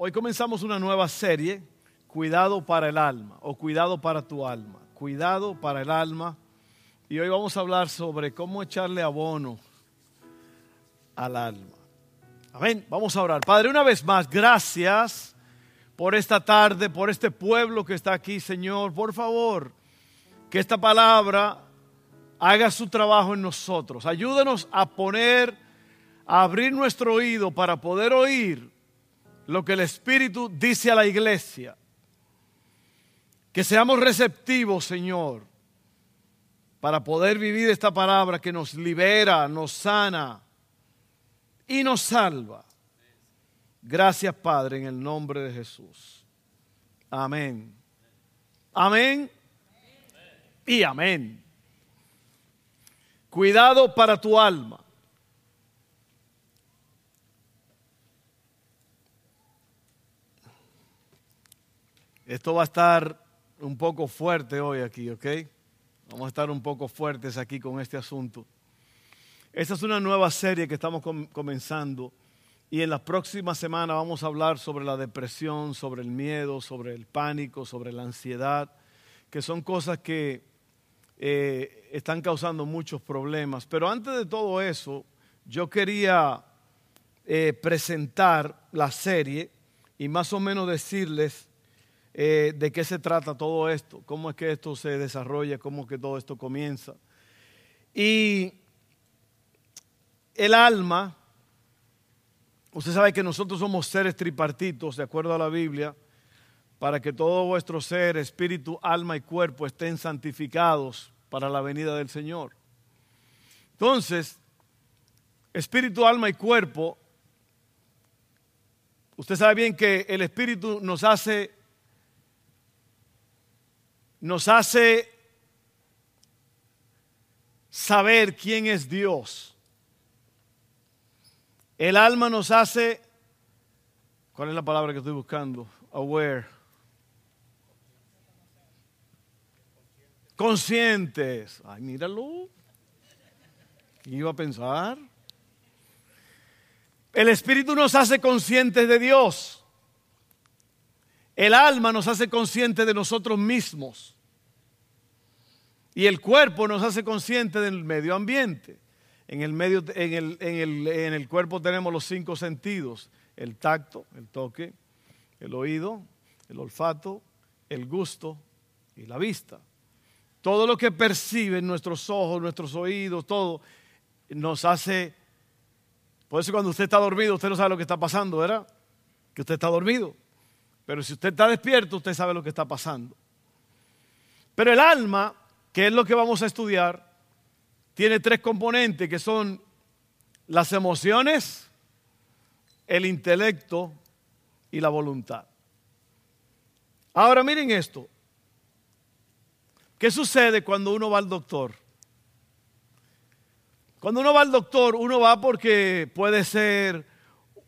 Hoy comenzamos una nueva serie, Cuidado para el alma o Cuidado para tu alma. Cuidado para el alma. Y hoy vamos a hablar sobre cómo echarle abono al alma. Amén. Vamos a orar. Padre, una vez más, gracias por esta tarde, por este pueblo que está aquí, Señor. Por favor, que esta palabra haga su trabajo en nosotros. Ayúdanos a poner, a abrir nuestro oído para poder oír lo que el Espíritu dice a la iglesia. Que seamos receptivos, Señor, para poder vivir esta palabra que nos libera, nos sana y nos salva. Gracias, Padre, en el nombre de Jesús. Amén. Amén. Y amén. Cuidado para tu alma. Esto va a estar un poco fuerte hoy aquí, ¿ok? Vamos a estar un poco fuertes aquí con este asunto. Esta es una nueva serie que estamos comenzando y en la próxima semana vamos a hablar sobre la depresión, sobre el miedo, sobre el pánico, sobre la ansiedad, que son cosas que eh, están causando muchos problemas. Pero antes de todo eso, yo quería eh, presentar la serie y más o menos decirles eh, de qué se trata todo esto, cómo es que esto se desarrolla, cómo es que todo esto comienza. Y el alma, usted sabe que nosotros somos seres tripartitos, de acuerdo a la Biblia, para que todo vuestro ser, espíritu, alma y cuerpo estén santificados para la venida del Señor. Entonces, espíritu, alma y cuerpo, usted sabe bien que el espíritu nos hace nos hace saber quién es Dios. El alma nos hace, ¿cuál es la palabra que estoy buscando? Aware. Conscientes. Ay, míralo. ¿Qué iba a pensar? El Espíritu nos hace conscientes de Dios. El alma nos hace conscientes de nosotros mismos. Y el cuerpo nos hace conscientes del medio ambiente. En el, medio, en, el, en el cuerpo tenemos los cinco sentidos. El tacto, el toque, el oído, el olfato, el gusto y la vista. Todo lo que perciben nuestros ojos, nuestros oídos, todo nos hace... Por eso cuando usted está dormido, usted no sabe lo que está pasando, ¿verdad? Que usted está dormido. Pero si usted está despierto, usted sabe lo que está pasando. Pero el alma, que es lo que vamos a estudiar, tiene tres componentes que son las emociones, el intelecto y la voluntad. Ahora miren esto. ¿Qué sucede cuando uno va al doctor? Cuando uno va al doctor, uno va porque puede ser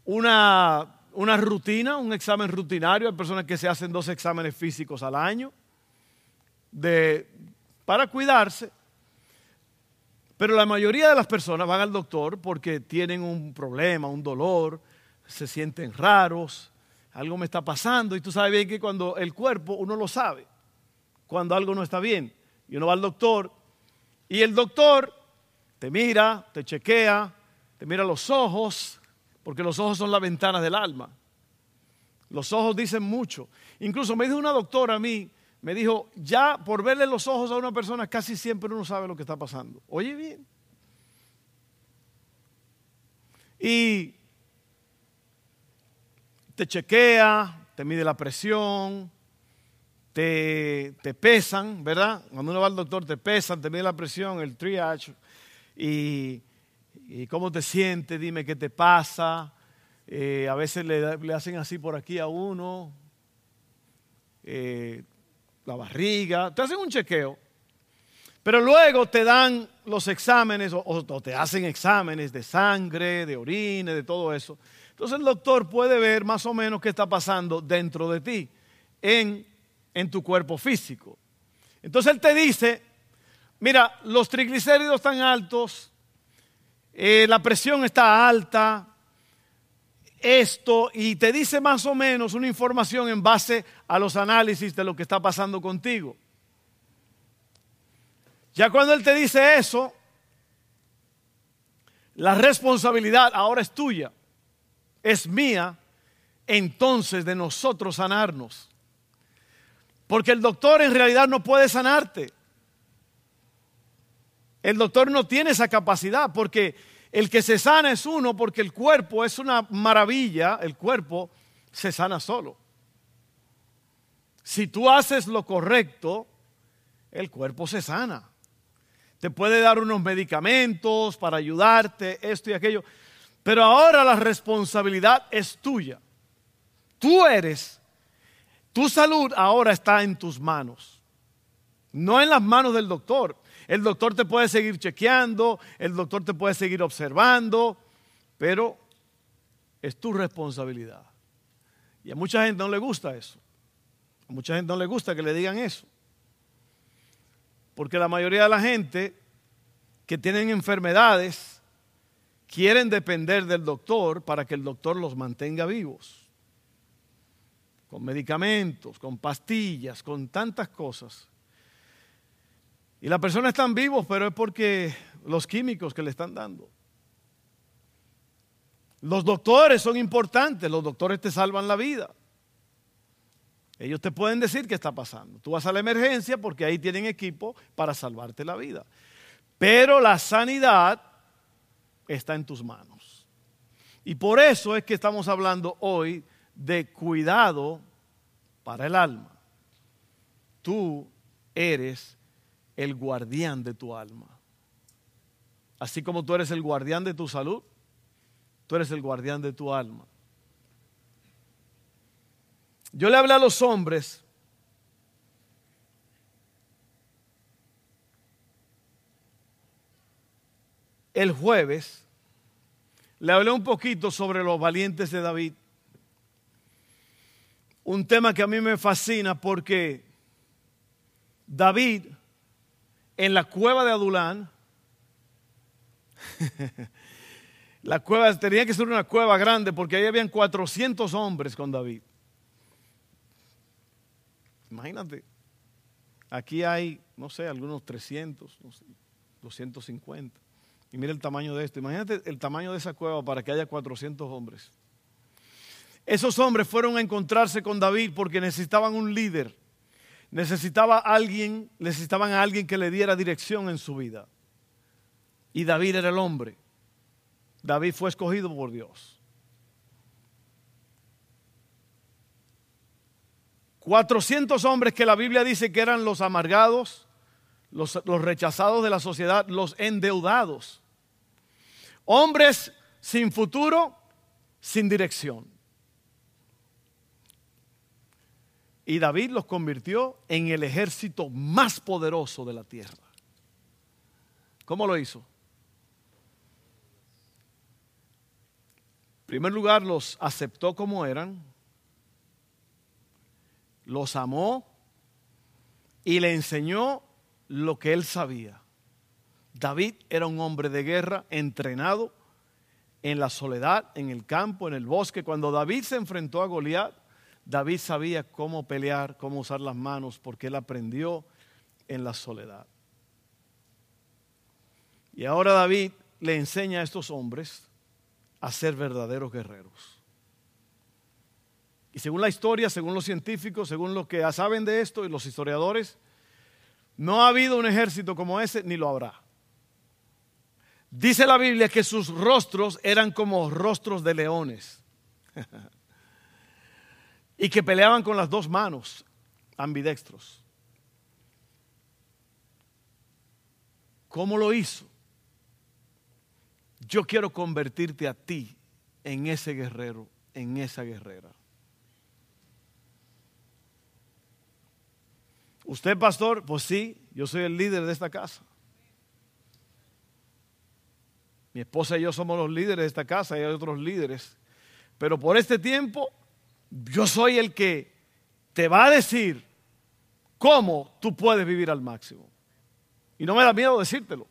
una una rutina, un examen rutinario. Hay personas que se hacen dos exámenes físicos al año de, para cuidarse. Pero la mayoría de las personas van al doctor porque tienen un problema, un dolor, se sienten raros, algo me está pasando. Y tú sabes bien que cuando el cuerpo, uno lo sabe, cuando algo no está bien. Y uno va al doctor y el doctor te mira, te chequea, te mira los ojos, porque los ojos son la ventana del alma. Los ojos dicen mucho. Incluso me dijo una doctora a mí, me dijo, ya por verle los ojos a una persona casi siempre uno sabe lo que está pasando. Oye bien. Y te chequea, te mide la presión, te, te, pesan, ¿verdad? Cuando uno va al doctor te pesan, te mide la presión, el triage, y ¿Y cómo te sientes? Dime qué te pasa. Eh, a veces le, hacen así por aquí a uno, eh, la barriga, te hacen un chequeo. Pero luego te dan los exámenes o, o, te hacen exámenes de sangre, de orina, de todo eso. Entonces el doctor puede ver más o menos qué está pasando dentro de ti, en, en tu cuerpo físico. Entonces él te dice, mira, los triglicéridos están altos, eh, la presión está alta, esto y te dice más o menos una información en base a los análisis de lo que está pasando contigo. Ya cuando Él te dice eso, la responsabilidad ahora es tuya, es mía, entonces de nosotros sanarnos. Porque el doctor en realidad no puede sanarte. El doctor no tiene esa capacidad porque el que se sana es uno, porque el cuerpo es una maravilla, el cuerpo se sana solo. Si tú haces lo correcto, el cuerpo se sana. Te puede dar unos medicamentos para ayudarte, esto y aquello. Pero ahora la responsabilidad es tuya. Tú eres, tu salud ahora está en tus manos, no en las manos del doctor. El doctor te puede seguir chequeando, el doctor te puede seguir observando, pero es tu responsabilidad. Y a mucha gente no le gusta eso. A mucha gente no le gusta que le digan eso. Porque la mayoría de la gente que tienen enfermedades quieren depender del doctor para que el doctor los mantenga vivos. Con medicamentos, con pastillas, con tantas cosas. Y las personas están vivos, pero es porque los químicos que le están dando. Los doctores son importantes, los doctores te salvan la vida. Ellos te pueden decir qué está pasando. Tú vas a la emergencia porque ahí tienen equipo para salvarte la vida. Pero la sanidad está en tus manos. Y por eso es que estamos hablando hoy de cuidado para el alma. Tú eres el guardián de tu alma. Así como tú eres el guardián de tu salud, tú eres el guardián de tu alma. Yo le hablé a los hombres el jueves, le hablé un poquito sobre los valientes de David. Un tema que a mí me fascina porque David en la cueva de Adulán. la cueva tenía que ser una cueva grande porque ahí habían 400 hombres con David. Imagínate, aquí hay, no sé, algunos 300, 250. Y mira el tamaño de esto. Imagínate el tamaño de esa cueva para que haya 400 hombres. Esos hombres fueron a encontrarse con David porque necesitaban un líder necesitaba alguien, necesitaban a alguien que le diera dirección en su vida. Y David era el hombre. David fue escogido por Dios. 400 hombres que la Biblia dice que eran los amargados, los, los rechazados de la sociedad, los endeudados. Hombres sin futuro, sin dirección. Y David los convirtió en el ejército más poderoso de la tierra. ¿Cómo lo hizo? En primer lugar, los aceptó como eran, los amó y le enseñó lo que él sabía. David era un hombre de guerra entrenado en la soledad, en el campo, en el bosque. Cuando David se enfrentó a Goliat, David sabía cómo pelear, cómo usar las manos, porque él aprendió en la soledad. Y ahora David le enseña a estos hombres a ser verdaderos guerreros. Y según la historia, según los científicos, según los que saben de esto y los historiadores, no ha habido un ejército como ese ni lo habrá. Dice la Biblia que sus rostros eran como rostros de leones. y que peleaban con las dos manos, ambidextros. ¿Cómo lo hizo? Yo quiero convertirte a ti en ese guerrero, en esa guerrera. ¿Usted, pastor? Pues sí, yo soy el líder de esta casa. Mi esposa y yo somos los líderes de esta casa y hay otros líderes. Pero por este tiempo yo soy el que te va a decir cómo tú puedes vivir al máximo. Y no me da miedo decírtelo,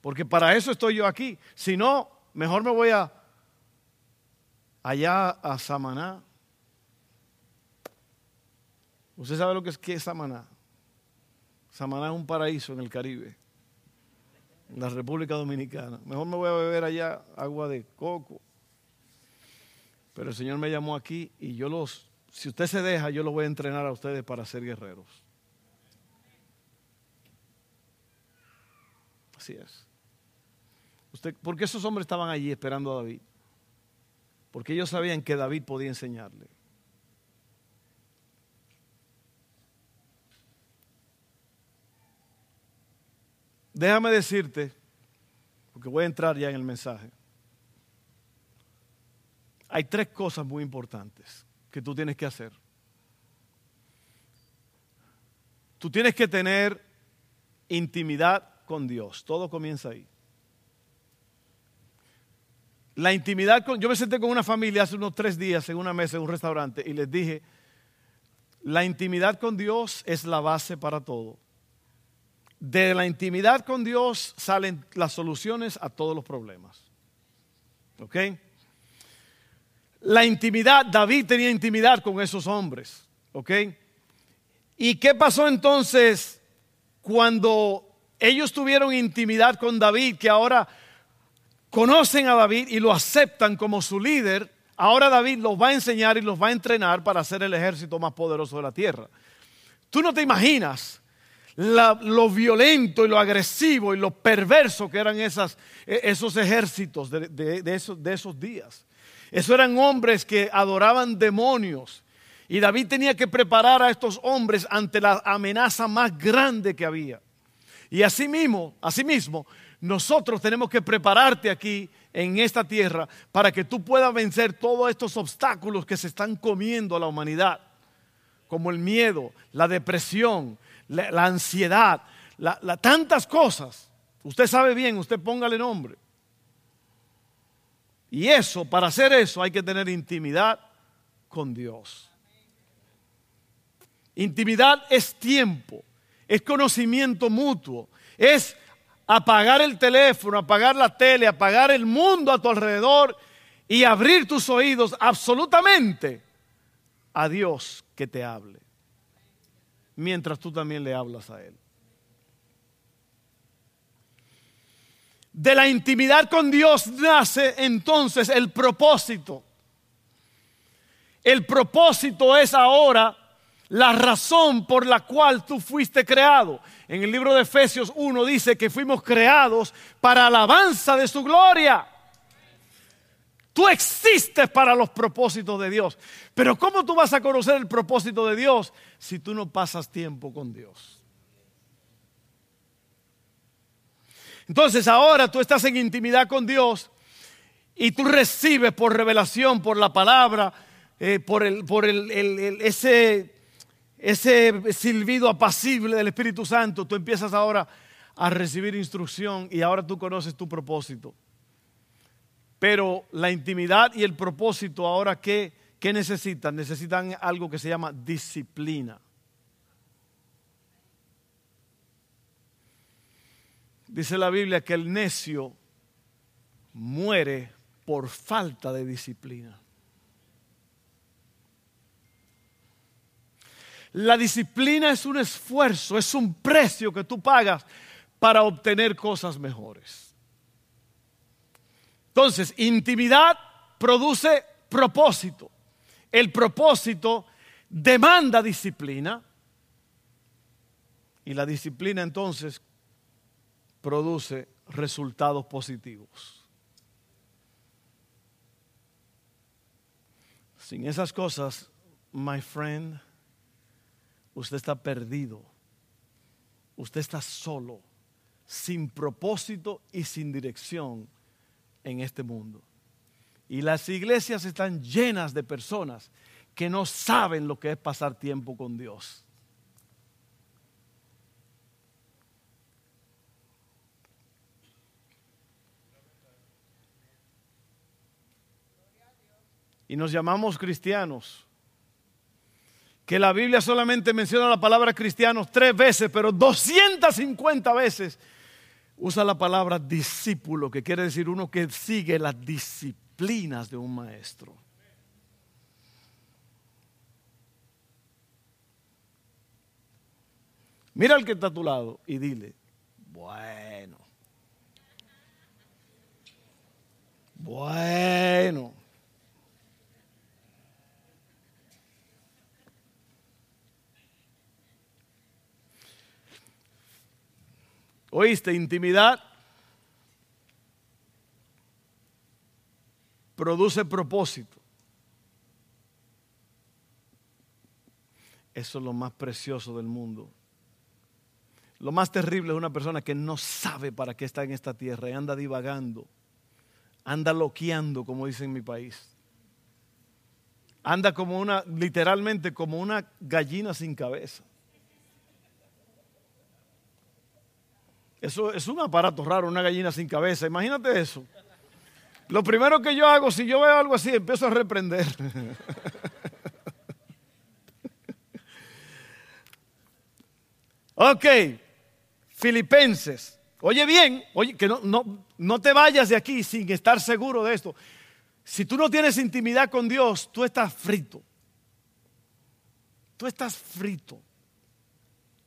porque para eso estoy yo aquí. Si no, mejor me voy a allá a Samaná. ¿Usted sabe lo que es, qué es Samaná? Samaná es un paraíso en el Caribe, en la República Dominicana. Mejor me voy a beber allá agua de coco. Pero el Señor me llamó aquí y yo los, si usted se deja, yo los voy a entrenar a ustedes para ser guerreros. Así es. Usted, ¿Por qué esos hombres estaban allí esperando a David? Porque ellos sabían que David podía enseñarle. Déjame decirte, porque voy a entrar ya en el mensaje. Hay tres cosas muy importantes que tú tienes que hacer. Tú tienes que tener intimidad con Dios. Todo comienza ahí. La intimidad con... Yo me senté con una familia hace unos tres días en una mesa en un restaurante y les dije, la intimidad con Dios es la base para todo. De la intimidad con Dios salen las soluciones a todos los problemas. ¿Ok? La intimidad, David tenía intimidad con esos hombres. ¿Ok? ¿Y qué pasó entonces cuando ellos tuvieron intimidad con David, que ahora conocen a David y lo aceptan como su líder? Ahora David los va a enseñar y los va a entrenar para ser el ejército más poderoso de la tierra. Tú no te imaginas lo violento y lo agresivo y lo perverso que eran e, esos ejércitos de esos días. Esos eran hombres que adoraban demonios. Y David tenía que preparar a estos hombres ante la amenaza más grande que había. Y asimismo, nosotros tenemos que prepararte aquí en esta tierra para que tú puedas vencer todos estos obstáculos que se están comiendo a la humanidad, como el miedo, la depresión, la, ansiedad, la, tantas cosas. Usted sabe bien, usted póngale nombre. Y eso, para hacer eso hay que tener intimidad con Dios. Intimidad es tiempo, es conocimiento mutuo, es apagar el teléfono, apagar la tele, apagar el mundo a tu alrededor y abrir tus oídos absolutamente a Dios que te hable mientras tú también le hablas a Él. De la intimidad con Dios nace entonces el propósito. El propósito es ahora la razón por la cual tú fuiste creado. En el libro de Efesios 1 dice que fuimos creados para alabanza de su gloria. Tú existes para los propósitos de Dios. Pero ¿cómo tú vas a conocer el propósito de Dios si tú no pasas tiempo con Dios? Entonces ahora tú estás en intimidad con Dios y tú recibes por revelación, por la palabra, eh, por, el, por ese, ese silbido apacible del Espíritu Santo, tú empiezas ahora a recibir instrucción y ahora tú conoces tu propósito. Pero la intimidad y el propósito ahora, ¿qué, qué necesitan? Necesitan algo que se llama disciplina. Dice la Biblia que el necio muere por falta de disciplina. La disciplina es un esfuerzo, es un precio que tú pagas para obtener cosas mejores. Entonces, intimidad produce propósito. El propósito demanda disciplina. Y la disciplina entonces produce resultados positivos. Sin esas cosas, my friend, usted está perdido. Usted está solo, sin propósito y sin dirección en este mundo. Y las iglesias están llenas de personas que no saben lo que es pasar tiempo con Dios. y nos llamamos cristianos, que la Biblia solamente menciona la palabra cristianos tres veces, pero 250 veces usa la palabra discípulo, que quiere decir uno que sigue las disciplinas de un maestro. Mira al que está a tu lado y dile, bueno, bueno. ¿Oíste? Intimidad produce propósito. Eso es lo más precioso del mundo. Lo más terrible es una persona que no sabe para qué está en esta tierra y anda divagando, anda loqueando, como dice en mi país. Anda como una, literalmente como una gallina sin cabeza. Eso es un aparato raro, una gallina sin cabeza. Imagínate eso. Lo primero que yo hago, si yo veo algo así, empiezo a reprender. ok, Filipenses. Oye bien, oye, que no, no, no te vayas de aquí sin estar seguro de esto. Si tú no tienes intimidad con Dios, tú estás frito. Tú estás frito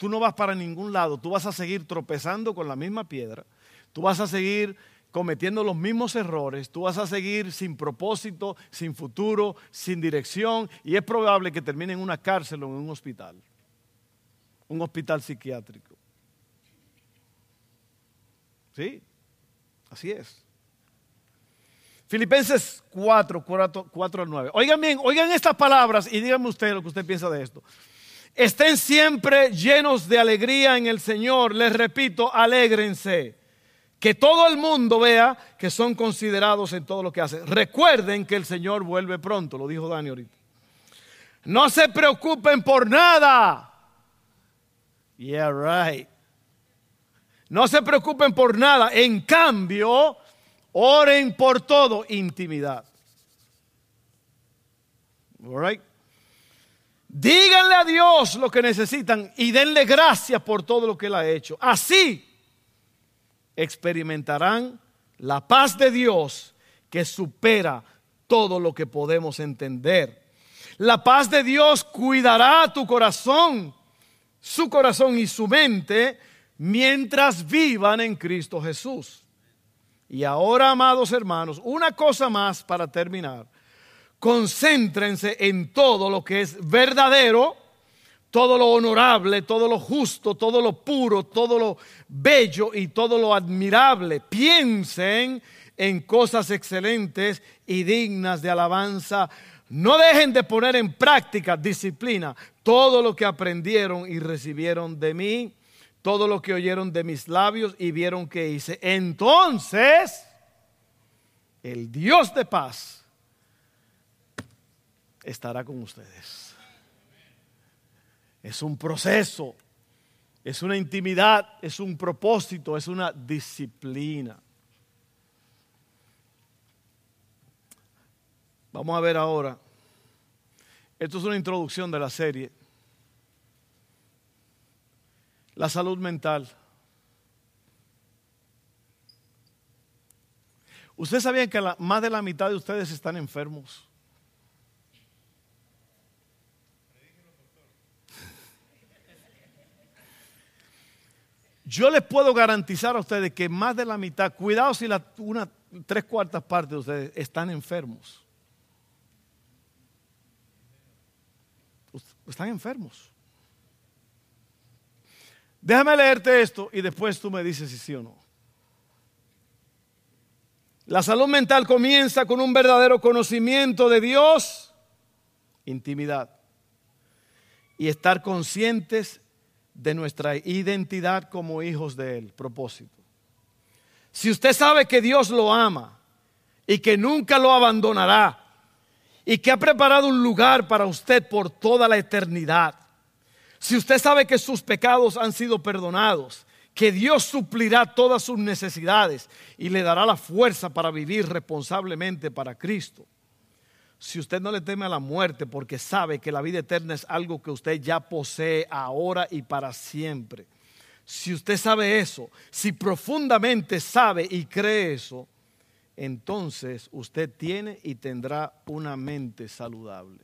tú no vas para ningún lado, tú vas a seguir tropezando con la misma piedra, tú vas a seguir cometiendo los mismos errores, tú vas a seguir sin propósito, sin futuro, sin dirección y es probable que termine en una cárcel o en un hospital, un hospital psiquiátrico. ¿Sí? Así es. Filipenses 4, 4, 4 al 9. Oigan bien, oigan estas palabras y díganme ustedes lo que usted piensa de esto. Estén siempre llenos de alegría en el Señor. Les repito, alégrense. Que todo el mundo vea que son considerados en todo lo que hacen. Recuerden que el Señor vuelve pronto, lo dijo Dani ahorita. No se preocupen por nada. Yeah, right. No se preocupen por nada. En cambio, oren por todo, intimidad. All right. Díganle a Dios lo que necesitan y denle gracias por todo lo que Él ha hecho. Así experimentarán la paz de Dios que supera todo lo que podemos entender. La paz de Dios cuidará tu corazón, su corazón y su mente mientras vivan en Cristo Jesús. Y ahora, amados hermanos, una cosa más para terminar concéntrense en todo lo que es verdadero, todo lo honorable, todo lo justo, todo lo puro, todo lo bello y todo lo admirable. Piensen en cosas excelentes y dignas de alabanza. No dejen de poner en práctica, disciplina, todo lo que aprendieron y recibieron de mí, todo lo que oyeron de mis labios y vieron que hice. Entonces, el Dios de paz estará con ustedes. Es un proceso, es una intimidad, es un propósito, es una disciplina. Vamos a ver ahora. Esto es una introducción de la serie. La salud mental. ¿Ustedes sabían que más de la mitad de ustedes están enfermos? Yo les puedo garantizar a ustedes que más de la mitad, cuidado si una, tres cuartas partes de ustedes están enfermos. Están enfermos. Déjame leerte esto y después tú me dices si sí o no. La salud mental comienza con un verdadero conocimiento de Dios, intimidad, y estar conscientes de nuestra identidad como hijos de Él. Propósito. Si usted sabe que Dios lo ama y que nunca lo abandonará y que ha preparado un lugar para usted por toda la eternidad, si usted sabe que sus pecados han sido perdonados, que Dios suplirá todas sus necesidades y le dará la fuerza para vivir responsablemente para Cristo, si usted no le teme a la muerte porque sabe que la vida eterna es algo que usted ya posee ahora y para siempre, si usted sabe eso, si profundamente sabe y cree eso, entonces usted tiene y tendrá una mente saludable.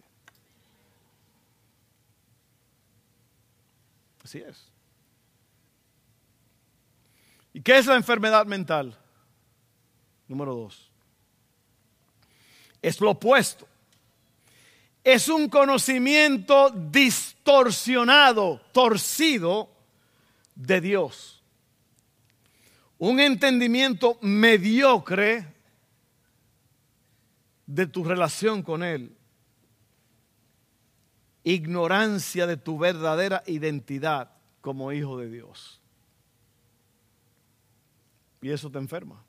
Así es. ¿Y qué es la enfermedad mental? Número dos. Es lo opuesto. Es un conocimiento distorsionado, torcido de Dios. Un entendimiento mediocre de tu relación con Él. Ignorancia de tu verdadera identidad como hijo de Dios. Y eso te enferma.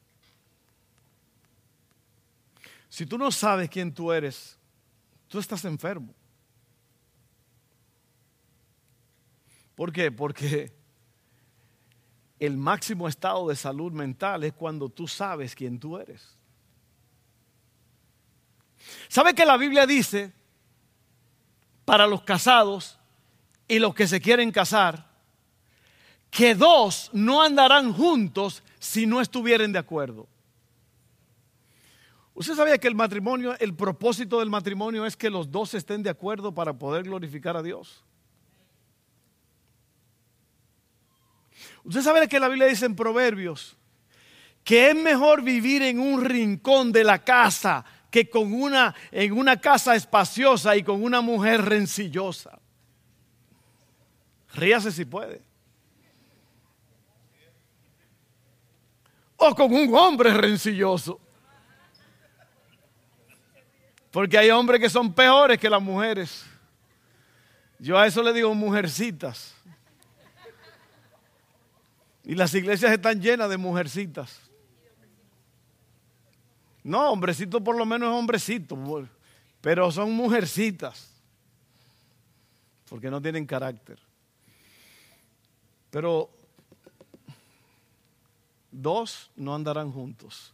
Si tú no sabes quién tú eres, tú estás enfermo. ¿Por qué? Porque el máximo estado de salud mental es cuando tú sabes quién tú eres. ¿Sabe que la Biblia dice para los casados y los que se quieren casar que dos no andarán juntos si no estuvieren de acuerdo? ¿Usted sabía que el matrimonio, el propósito del matrimonio es que los dos estén de acuerdo para poder glorificar a Dios? Usted sabe que la Biblia dice en Proverbios que es mejor vivir en un rincón de la casa que con una en una casa espaciosa y con una mujer rencillosa. Ríase si puede. O con un hombre rencilloso. Porque hay hombres que son peores que las mujeres. Yo a eso le digo mujercitas. Y las iglesias están llenas de mujercitas. No, hombrecito por lo menos es hombrecito, pero son mujercitas. Porque no tienen carácter. Pero dos no andarán juntos.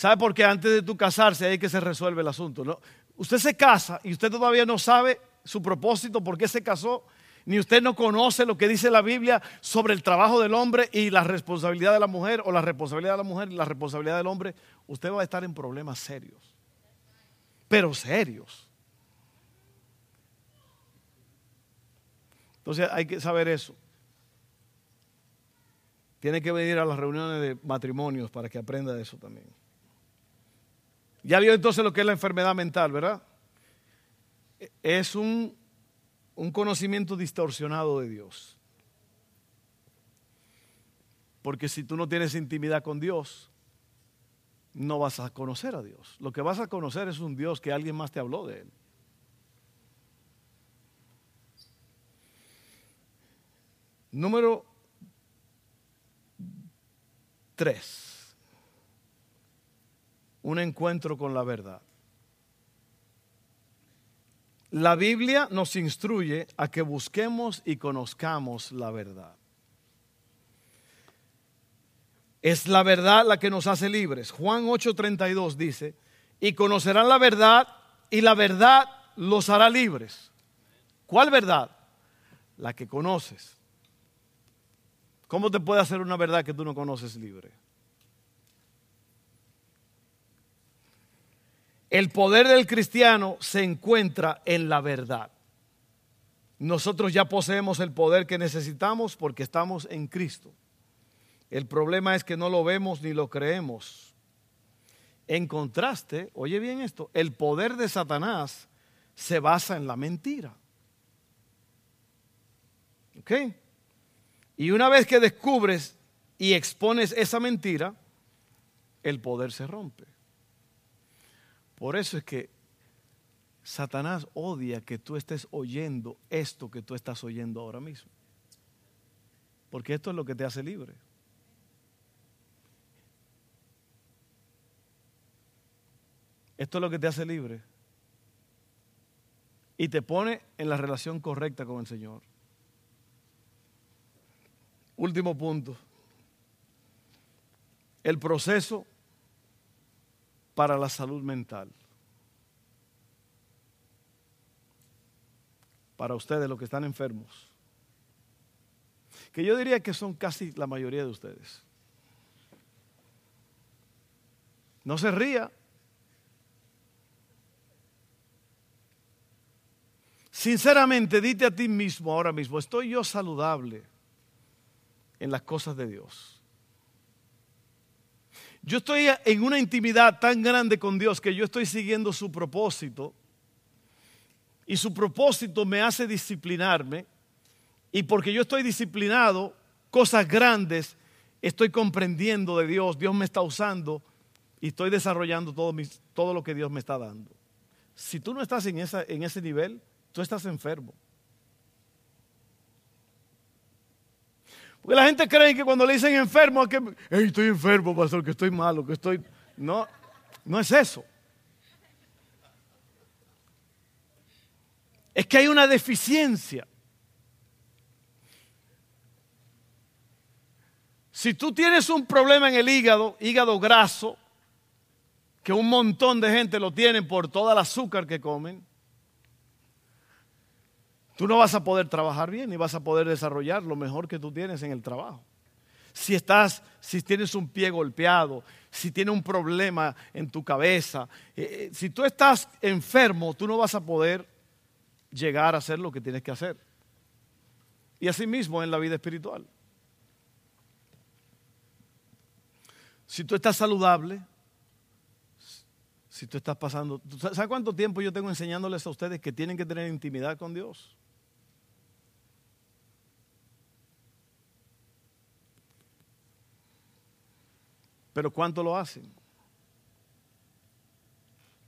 ¿Sabe por qué antes de tu casarse hay que se resuelve el asunto? Usted se casa y usted todavía no sabe su propósito, por qué se casó, ni usted no conoce lo que dice la Biblia sobre el trabajo del hombre y la responsabilidad de la mujer, o la responsabilidad de la mujer y la responsabilidad del hombre, usted va a estar en problemas serios. Pero serios. Entonces hay que saber eso. Tiene que venir a las reuniones de matrimonios para que aprenda de eso también. Ya vio entonces lo que es la enfermedad mental, ¿verdad? Es un, un conocimiento distorsionado de Dios. Porque si tú no tienes intimidad con Dios, no vas a conocer a Dios. Lo que vas a conocer es un Dios que alguien más te habló de él. Número 3 un encuentro con la verdad. La Biblia nos instruye a que busquemos y conozcamos la verdad. Es la verdad la que nos hace libres. Juan 8:32 dice, y conocerán la verdad y la verdad los hará libres. ¿Cuál verdad? La que conoces. ¿Cómo te puede hacer una verdad que tú no conoces libre? El poder del cristiano se encuentra en la verdad. Nosotros ya poseemos el poder que necesitamos porque estamos en Cristo. El problema es que no lo vemos ni lo creemos. En contraste, oye bien esto, el poder de Satanás se basa en la mentira. ¿Ok? Y una vez que descubres y expones esa mentira, el poder se rompe. Por eso es que Satanás odia que tú estés oyendo esto que tú estás oyendo ahora mismo. Porque esto es lo que te hace libre. Esto es lo que te hace libre. Y te pone en la relación correcta con el Señor. Último punto. El proceso para la salud mental. Para ustedes, los que están enfermos. Que yo diría que son casi la mayoría de ustedes. No se ría. Sinceramente, dite a ti mismo ahora mismo, ¿estoy yo saludable en las cosas de Dios. Yo estoy en una intimidad tan grande con Dios que yo estoy siguiendo su propósito y su propósito me hace disciplinarme y porque yo estoy disciplinado, cosas grandes estoy comprendiendo de Dios, Dios me está usando y estoy desarrollando todo, todo lo que Dios me está dando. Si tú no estás en, en ese nivel, tú estás enfermo. Porque la gente cree que cuando le dicen enfermo, que estoy enfermo, pastor, que estoy malo, que estoy. No, no es eso. Es que hay una deficiencia. Si tú tienes un problema en el hígado, hígado graso, que un montón de gente lo tienen por todo el azúcar que comen, tú no vas a poder trabajar bien ni vas a poder desarrollar lo mejor que tú tienes en el trabajo. Si estás, si tienes un pie golpeado, si tienes un problema en tu cabeza, eh, eh, si tú estás enfermo, tú no vas a poder llegar a hacer lo que tienes que hacer. Y así mismo en la vida espiritual. Si tú estás saludable, si tú estás pasando, ¿sabes cuánto tiempo yo tengo enseñándoles a ustedes que tienen que tener intimidad con Dios? Pero ¿cuánto lo hacen?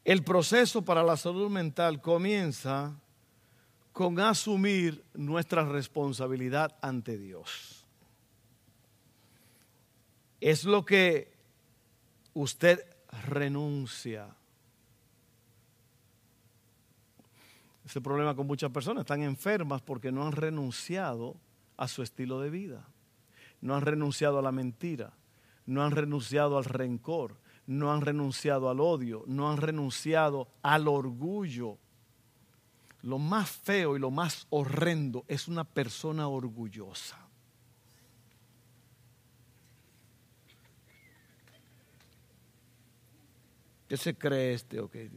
El proceso para la salud mental comienza con asumir nuestra responsabilidad ante Dios. Es lo que usted renuncia. Ese problema con muchas personas están enfermas porque no han renunciado a su estilo de vida. No han renunciado a la mentira, no han renunciado al rencor, no han renunciado al odio, no han renunciado al orgullo. Lo más feo y lo más horrendo es una persona orgullosa. ¿Qué se cree este? Okay.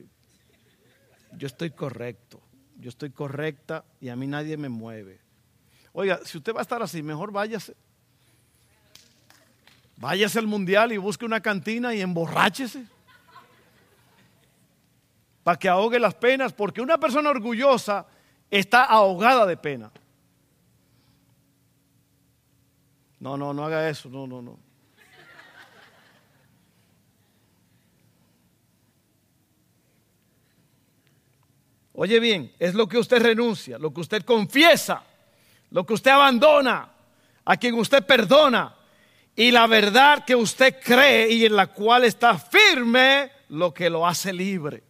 Yo estoy correcto, yo estoy correcta y a mí nadie me mueve. Oiga, si usted va a estar así, mejor váyase. Váyase al mundial y busque una cantina y emborráchese. Para que ahogue las penas, porque una persona orgullosa está ahogada de pena. No, no, no haga eso, no, no, no. Oye bien, es lo que usted renuncia, lo que usted confiesa, lo que usted abandona, a quien usted perdona y la verdad que usted cree y en la cual está firme, lo que lo hace libre.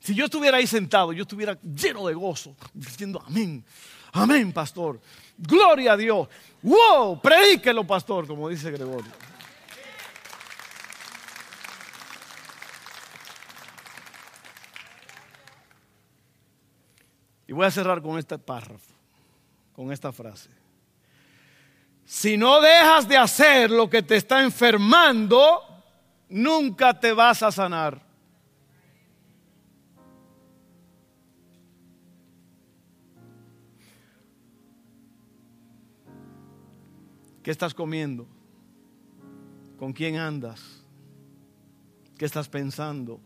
Si yo estuviera ahí sentado, yo estuviera lleno de gozo, diciendo amén, amén, pastor, gloria a Dios, wow, predíquelo, pastor, como dice Gregorio. Y voy a cerrar con este párrafo, con esta frase. Si no dejas de hacer lo que te está enfermando, nunca te vas a sanar. ¿Qué estás comiendo? ¿Con quién andas? ¿Qué estás pensando?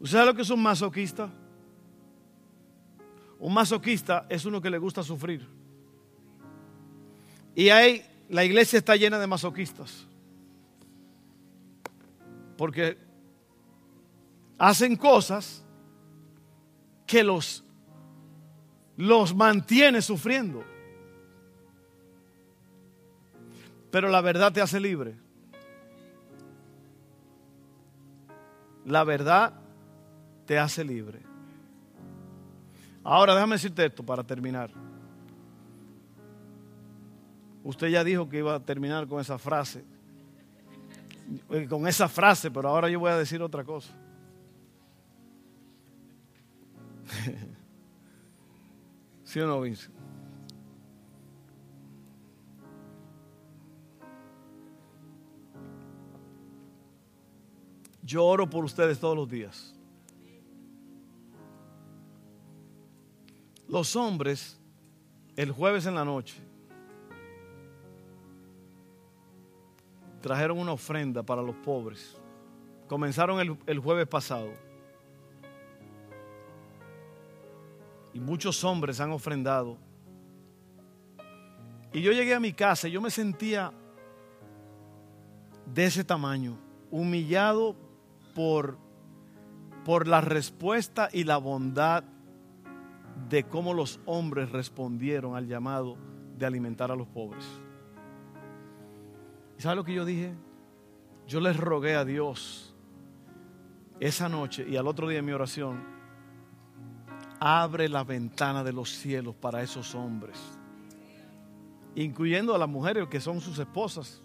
¿Usted sabe lo que es un masoquista? Un masoquista es uno que le gusta sufrir. Y ahí la iglesia está llena de masoquistas. Porque hacen cosas que los, los mantiene sufriendo. Pero la verdad te hace libre. La verdad te hace libre. Ahora déjame decirte esto para terminar. Usted ya dijo que iba a terminar con esa frase. Eh, con esa frase, pero ahora yo voy a decir otra cosa. ¿Sí o no, Vince? Yo oro por ustedes todos los días. Los hombres, el jueves en la noche, trajeron una ofrenda para los pobres. Comenzaron el, el jueves pasado. Y muchos hombres han ofrendado. Y yo llegué a mi casa y yo me sentía de ese tamaño, humillado por, por la respuesta y la bondad de cómo los hombres respondieron al llamado de alimentar a los pobres. ¿Y sabe lo que yo dije? Yo les rogué a Dios esa noche y al otro día en mi oración, abre la ventana de los cielos para esos hombres, incluyendo a las mujeres que son sus esposas.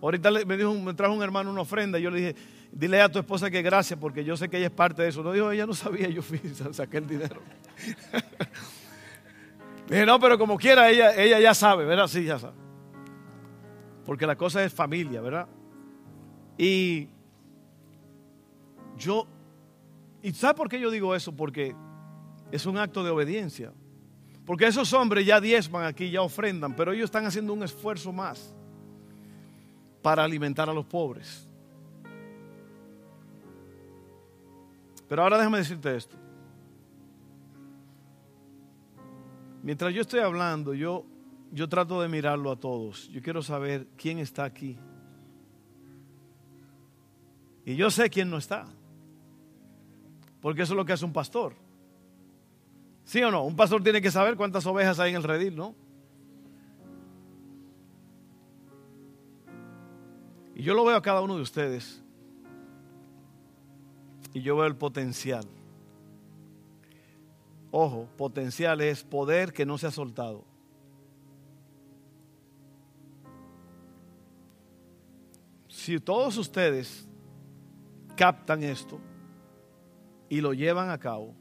Ahorita me, dijo, me trajo un hermano una ofrenda y yo le dije, dile a tu esposa que gracias porque yo sé que ella es parte de eso. No dijo, ella no sabía, yo fui, saqué el dinero. dije, no, pero como quiera, ella, ella ya sabe, ¿verdad? Sí, ya sabe. Porque la cosa es familia, ¿verdad? Y yo, ¿y sabe por qué yo digo eso? Porque es un acto de obediencia. Porque esos hombres ya diezman aquí, ya ofrendan, pero ellos están haciendo un esfuerzo más para alimentar a los pobres. Pero ahora déjame decirte esto. Mientras yo estoy hablando, yo, yo trato de mirarlo a todos. Yo quiero saber quién está aquí. Y yo sé quién no está. Porque eso es lo que hace un pastor. ¿Sí o no? Un pastor tiene que saber cuántas ovejas hay en el redil, ¿no? Y yo lo veo a cada uno de ustedes. Y yo veo el potencial. Ojo, potencial es poder que no se ha soltado. Si todos ustedes captan esto y lo llevan a cabo,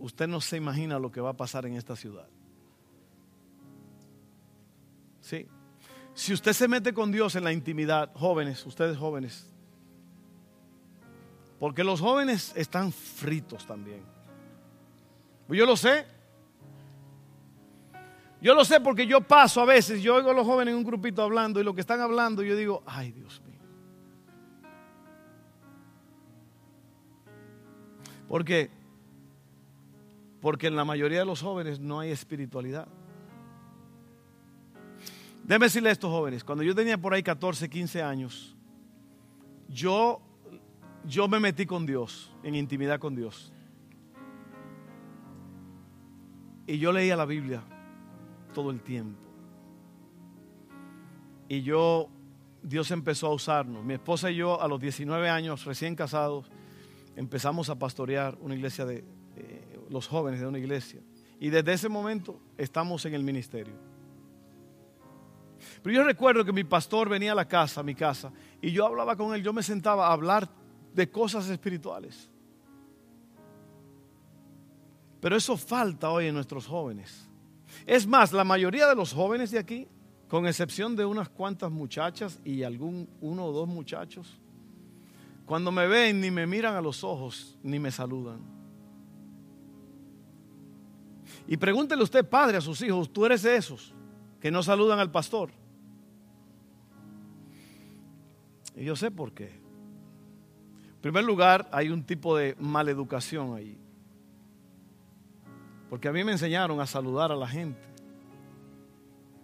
usted no se imagina lo que va a pasar en esta ciudad. Sí. Si usted se mete con Dios en la intimidad, jóvenes, ustedes jóvenes, porque los jóvenes están fritos también. Yo lo sé. Yo lo sé porque yo paso a veces, yo oigo a los jóvenes en un grupito hablando y lo que están hablando, yo digo, ay Dios mío. ¿Por qué? Porque en la mayoría de los jóvenes no hay espiritualidad. Déjeme decirle a estos jóvenes, cuando yo tenía por ahí 14, 15 años, yo, yo me metí con Dios, en intimidad con Dios. Y yo leía la Biblia todo el tiempo. Y yo, Dios empezó a usarnos. Mi esposa y yo, a los 19 años, recién casados, empezamos a pastorear una iglesia de eh, los jóvenes de una iglesia. Y desde ese momento estamos en el ministerio. Pero yo recuerdo que mi pastor venía a la casa, a mi casa, y yo hablaba con él, yo me sentaba a hablar de cosas espirituales. Pero eso falta hoy en nuestros jóvenes. Es más, la mayoría de los jóvenes de aquí, con excepción de unas cuantas muchachas y algún uno o dos muchachos, cuando me ven ni me miran a los ojos ni me saludan. Y pregúntele usted, padre, a sus hijos, ¿tú eres de esos que no saludan al pastor? Y yo sé por qué. Primer lugar, hay un tipo de maleducación ahí. Porque a mí me enseñaron a saludar a la gente.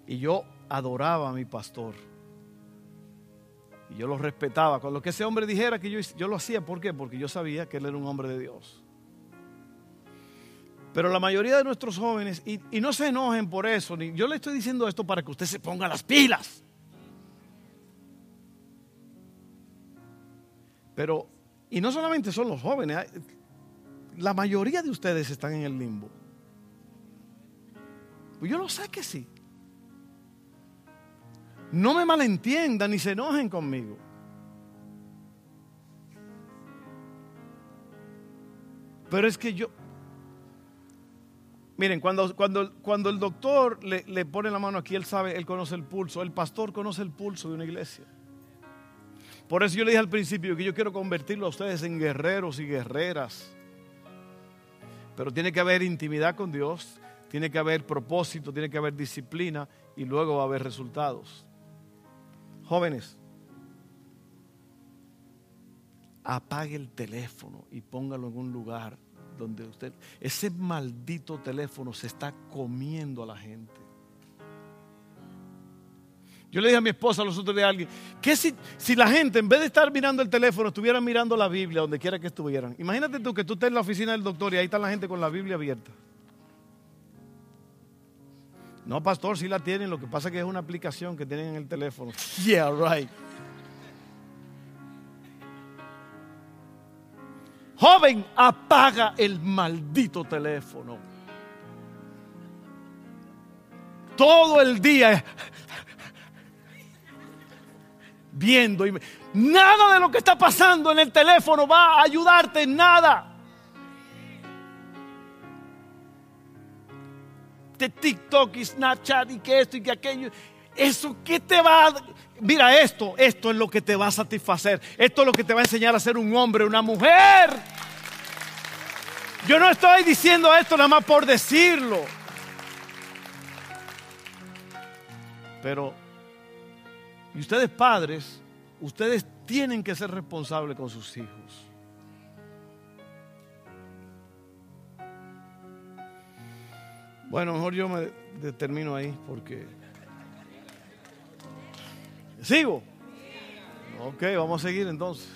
Y yo adoraba a mi pastor. Y yo lo respetaba. Con lo que ese hombre dijera que yo, yo lo hacía, ¿por qué? Porque yo sabía que él era un hombre de Dios. Pero la mayoría de nuestros jóvenes, y, y no se enojen por eso, ni, yo le estoy diciendo esto para que usted se ponga las pilas. Pero, y no solamente son los jóvenes, la mayoría de ustedes están en el limbo. Pues yo lo sé que sí. No me malentiendan ni se enojen conmigo. Pero es que yo, miren, cuando, cuando, cuando el doctor le, le pone la mano aquí, él sabe, él conoce el pulso, el pastor conoce el pulso de una iglesia. Por eso yo le dije al principio que yo quiero convertirlo a ustedes en guerreros y guerreras. Pero tiene que haber intimidad con Dios, tiene que haber propósito, tiene que haber disciplina y luego va a haber resultados. Jóvenes, apague el teléfono y póngalo en un lugar donde usted, ese maldito teléfono se está comiendo a la gente. Yo le dije a mi esposa los otros días a alguien, que si, si la gente en vez de estar mirando el teléfono estuviera mirando la Biblia donde quiera que estuvieran? Imagínate tú que tú estés en la oficina del doctor y ahí está la gente con la Biblia abierta. No, pastor, sí la tienen, lo que pasa es que es una aplicación que tienen en el teléfono. Yeah, right. Joven, apaga el maldito teléfono. Todo el día viendo y nada de lo que está pasando en el teléfono va a ayudarte nada. De TikTok y Snapchat y que esto y que aquello. Eso que te va a... Mira esto, esto es lo que te va a satisfacer. Esto es lo que te va a enseñar a ser un hombre, una mujer. Yo no estoy diciendo esto nada más por decirlo. Pero, y ustedes padres, ustedes tienen que ser responsables con sus hijos. Bueno, mejor yo me determino ahí porque... ¿Sigo? Ok, vamos a seguir entonces.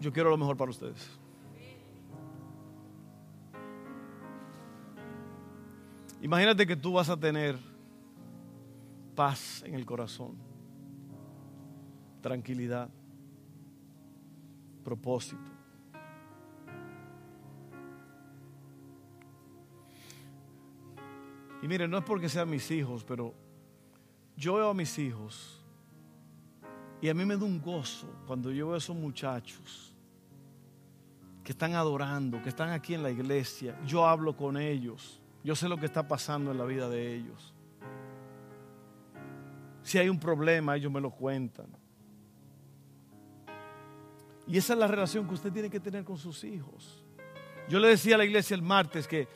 Yo quiero lo mejor para ustedes. Imagínate que tú vas a tener paz en el corazón, tranquilidad, propósito. Y miren, no es porque sean mis hijos, pero yo veo a mis hijos y a mí me da un gozo cuando yo veo a esos muchachos que están adorando, que están aquí en la iglesia. Yo hablo con ellos, yo sé lo que está pasando en la vida de ellos. Si hay un problema, ellos me lo cuentan. Y esa es la relación que usted tiene que tener con sus hijos. Yo le decía a la iglesia el martes que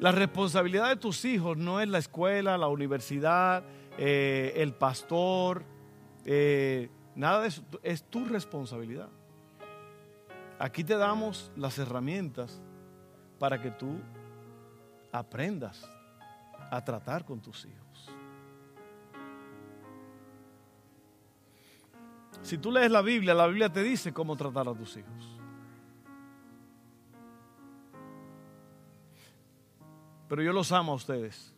la responsabilidad de tus hijos no es la escuela, la universidad, eh, el pastor, eh, nada de eso, es tu responsabilidad. Aquí te damos las herramientas para que tú aprendas a tratar con tus hijos. Si tú lees la Biblia, la Biblia te dice cómo tratar a tus hijos. Pero yo los amo a ustedes.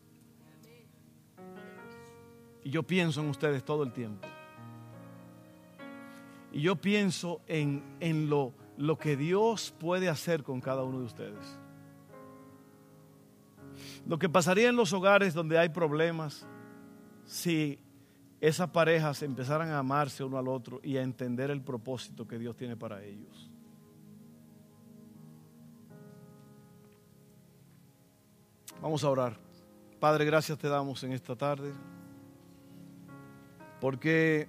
Y yo pienso en ustedes todo el tiempo. Y yo pienso en, en lo, lo que Dios puede hacer con cada uno de ustedes. Lo que pasaría en los hogares donde hay problemas si esas parejas empezaran a amarse uno al otro y a entender el propósito que Dios tiene para ellos. Vamos a orar. Padre, gracias te damos en esta tarde. Porque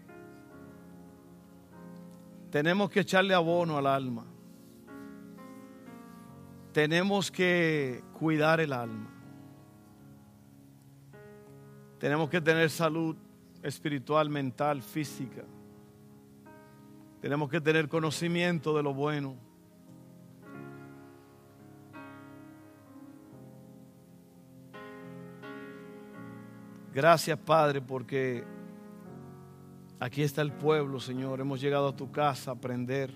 tenemos que echarle abono al alma. Tenemos que cuidar el alma. Tenemos que tener salud espiritual, mental, física. Tenemos que tener conocimiento de lo bueno. Gracias, Padre, porque aquí está el pueblo, Señor. Hemos llegado a tu casa a aprender,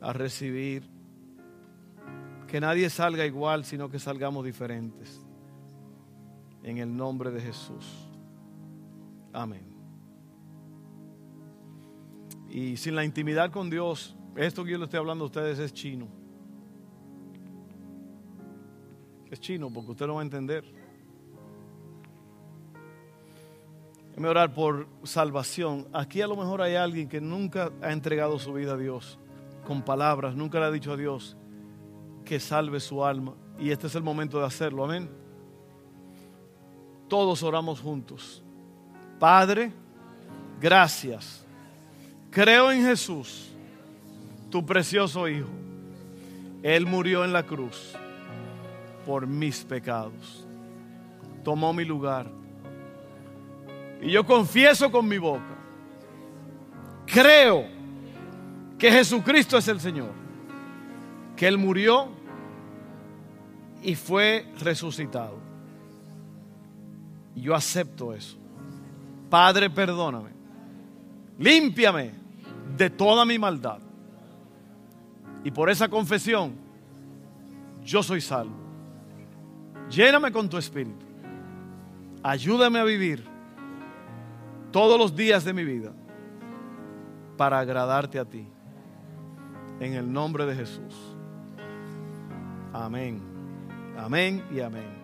a recibir. Que nadie salga igual, sino que salgamos diferentes. En el nombre de Jesús. Amén. Y sin la intimidad con Dios, esto que yo le estoy hablando a ustedes es chino. Es chino porque usted no va a entender. Déjeme orar por salvación. Aquí a lo mejor hay alguien que nunca ha entregado su vida a Dios con palabras, nunca le ha dicho a Dios que salve su alma. Y este es el momento de hacerlo, amén. Todos oramos juntos. Padre, gracias. Creo en Jesús, tu precioso Hijo. Él murió en la cruz por mis pecados. Tomó mi lugar. Y yo confieso con mi boca. Creo que Jesucristo es el Señor. Que Él murió y fue resucitado. Yo acepto eso. Padre, perdóname. Límpiame de toda mi maldad. Y por esa confesión, yo soy salvo. Lléname con tu espíritu. Ayúdame a vivir todos los días de mi vida para agradarte a ti. En el nombre de Jesús. Amén. Amén y amén.